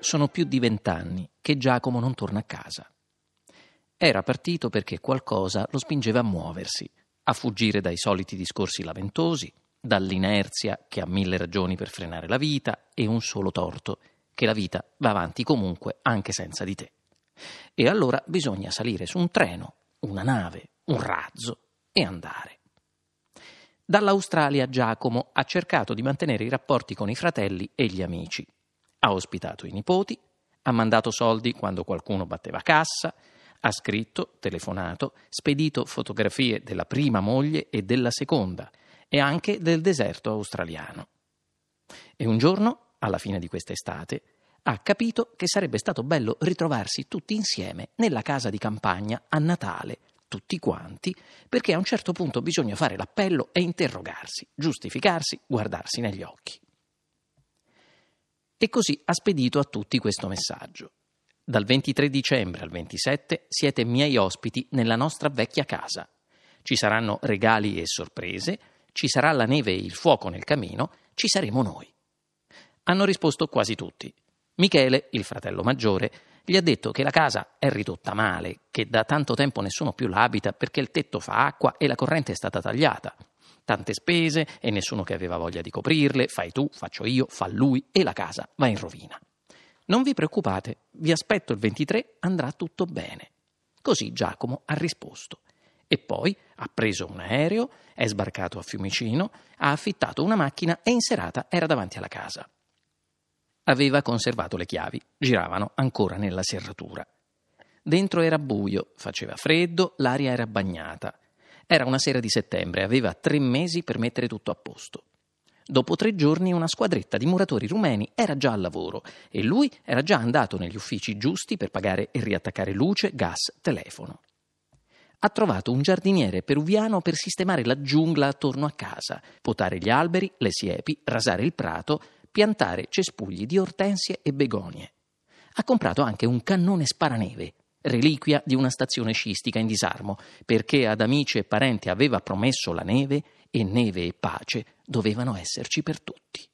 Sono più di vent'anni che Giacomo non torna a casa. Era partito perché qualcosa lo spingeva a muoversi, a fuggire dai soliti discorsi lamentosi, dall'inerzia che ha mille ragioni per frenare la vita e un solo torto, che la vita va avanti comunque anche senza di te. E allora bisogna salire su un treno, una nave, un razzo e andare. Dall'Australia Giacomo ha cercato di mantenere i rapporti con i fratelli e gli amici ha ospitato i nipoti, ha mandato soldi quando qualcuno batteva cassa, ha scritto, telefonato, spedito fotografie della prima moglie e della seconda e anche del deserto australiano. E un giorno, alla fine di quest'estate, ha capito che sarebbe stato bello ritrovarsi tutti insieme nella casa di campagna a Natale, tutti quanti, perché a un certo punto bisogna fare l'appello e interrogarsi, giustificarsi, guardarsi negli occhi. E così ha spedito a tutti questo messaggio. Dal 23 dicembre al 27 siete miei ospiti nella nostra vecchia casa. Ci saranno regali e sorprese, ci sarà la neve e il fuoco nel camino, ci saremo noi. Hanno risposto quasi tutti. Michele, il fratello maggiore, gli ha detto che la casa è ridotta male, che da tanto tempo nessuno più la abita perché il tetto fa acqua e la corrente è stata tagliata tante spese e nessuno che aveva voglia di coprirle, fai tu, faccio io, fa lui e la casa va in rovina. Non vi preoccupate, vi aspetto il 23, andrà tutto bene. Così Giacomo ha risposto. E poi ha preso un aereo, è sbarcato a Fiumicino, ha affittato una macchina e in serata era davanti alla casa. Aveva conservato le chiavi, giravano ancora nella serratura. Dentro era buio, faceva freddo, l'aria era bagnata. Era una sera di settembre, aveva tre mesi per mettere tutto a posto. Dopo tre giorni una squadretta di muratori rumeni era già al lavoro e lui era già andato negli uffici giusti per pagare e riattaccare luce, gas, telefono. Ha trovato un giardiniere peruviano per sistemare la giungla attorno a casa, potare gli alberi, le siepi, rasare il prato, piantare cespugli di ortensie e begonie. Ha comprato anche un cannone sparaneve reliquia di una stazione sciistica in disarmo, perché ad amici e parenti aveva promesso la neve e neve e pace dovevano esserci per tutti.